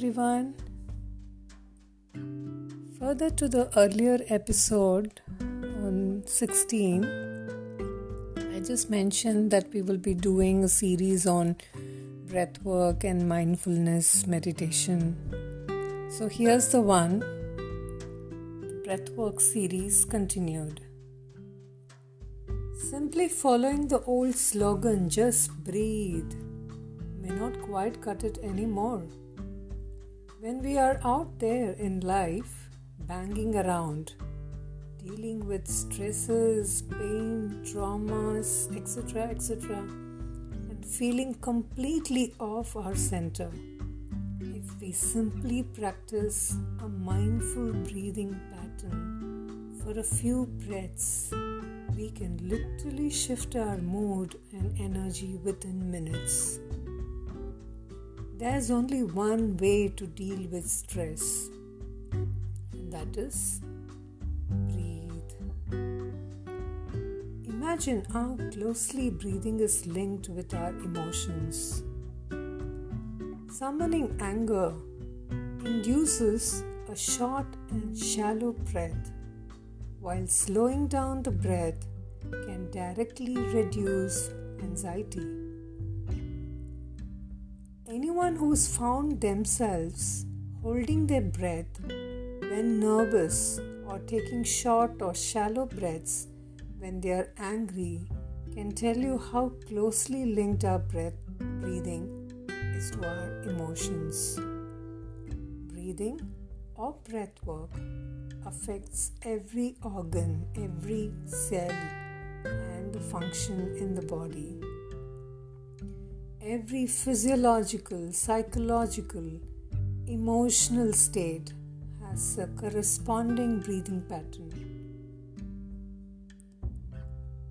everyone. Further to the earlier episode on 16, I just mentioned that we will be doing a series on breath work and mindfulness meditation. So here's the one breathwork series continued. Simply following the old slogan, just breathe, may not quite cut it anymore. When we are out there in life, banging around, dealing with stresses, pain, traumas, etc., etc., and feeling completely off our center, if we simply practice a mindful breathing pattern for a few breaths, we can literally shift our mood and energy within minutes. There's only one way to deal with stress, and that is breathe. Imagine how closely breathing is linked with our emotions. Summoning anger induces a short and shallow breath, while slowing down the breath can directly reduce anxiety. Anyone who's found themselves holding their breath when nervous or taking short or shallow breaths when they are angry can tell you how closely linked our breath breathing is to our emotions. Breathing or breath work affects every organ, every cell and the function in the body. Every physiological, psychological, emotional state has a corresponding breathing pattern.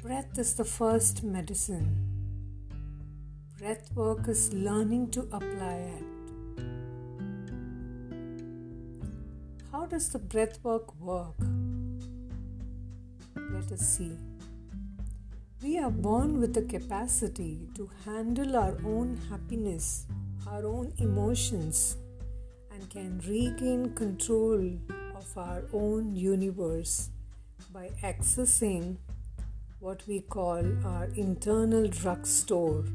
Breath is the first medicine. Breath work is learning to apply it. How does the breath work work? Let us see. We are born with the capacity to handle our own happiness, our own emotions, and can regain control of our own universe by accessing what we call our internal drugstore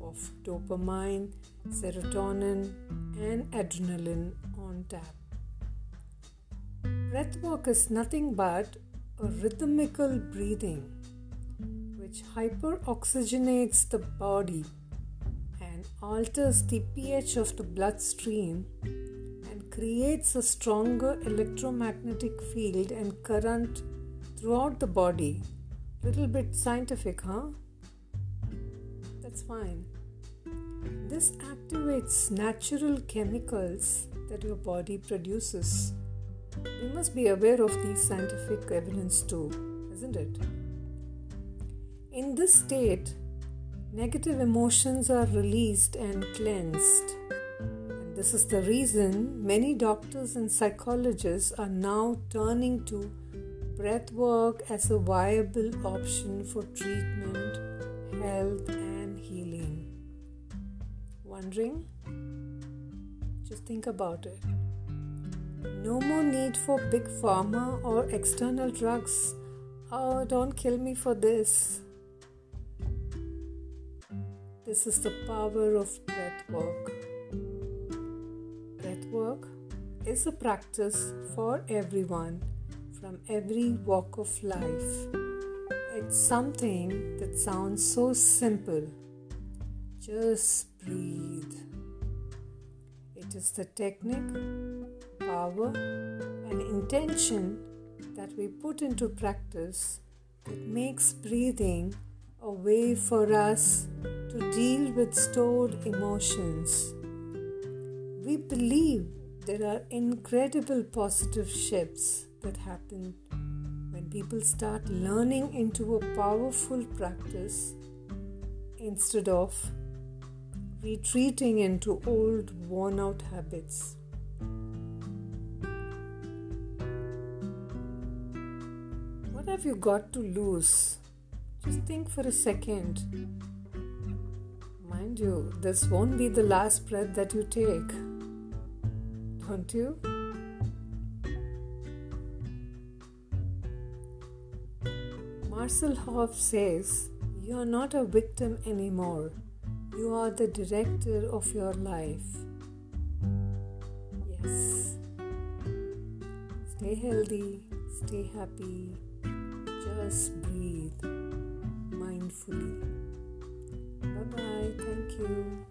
of dopamine, serotonin, and adrenaline on tap. Breathwork is nothing but a rhythmical breathing which hyperoxygenates the body and alters the pH of the bloodstream and creates a stronger electromagnetic field and current throughout the body. Little bit scientific, huh? That's fine. This activates natural chemicals that your body produces. We must be aware of these scientific evidence too, isn't it? In this state, negative emotions are released and cleansed. And this is the reason many doctors and psychologists are now turning to breath work as a viable option for treatment, health, and healing. Wondering? Just think about it. No more need for big pharma or external drugs. Oh, don't kill me for this. This is the power of breath work. Breath work is a practice for everyone from every walk of life. It's something that sounds so simple. Just breathe. It is the technique, power, and intention that we put into practice that makes breathing a way for us to deal with stored emotions. We believe there are incredible positive shifts that happen when people start learning into a powerful practice instead of retreating into old worn out habits. What have you got to lose? Just think for a second. Mind you, this won't be the last breath that you take. don't you? Marcel Hoff says, You are not a victim anymore. You are the director of your life. Yes. Stay healthy, stay happy, just breathe mindfully. Bye bye. Thank you.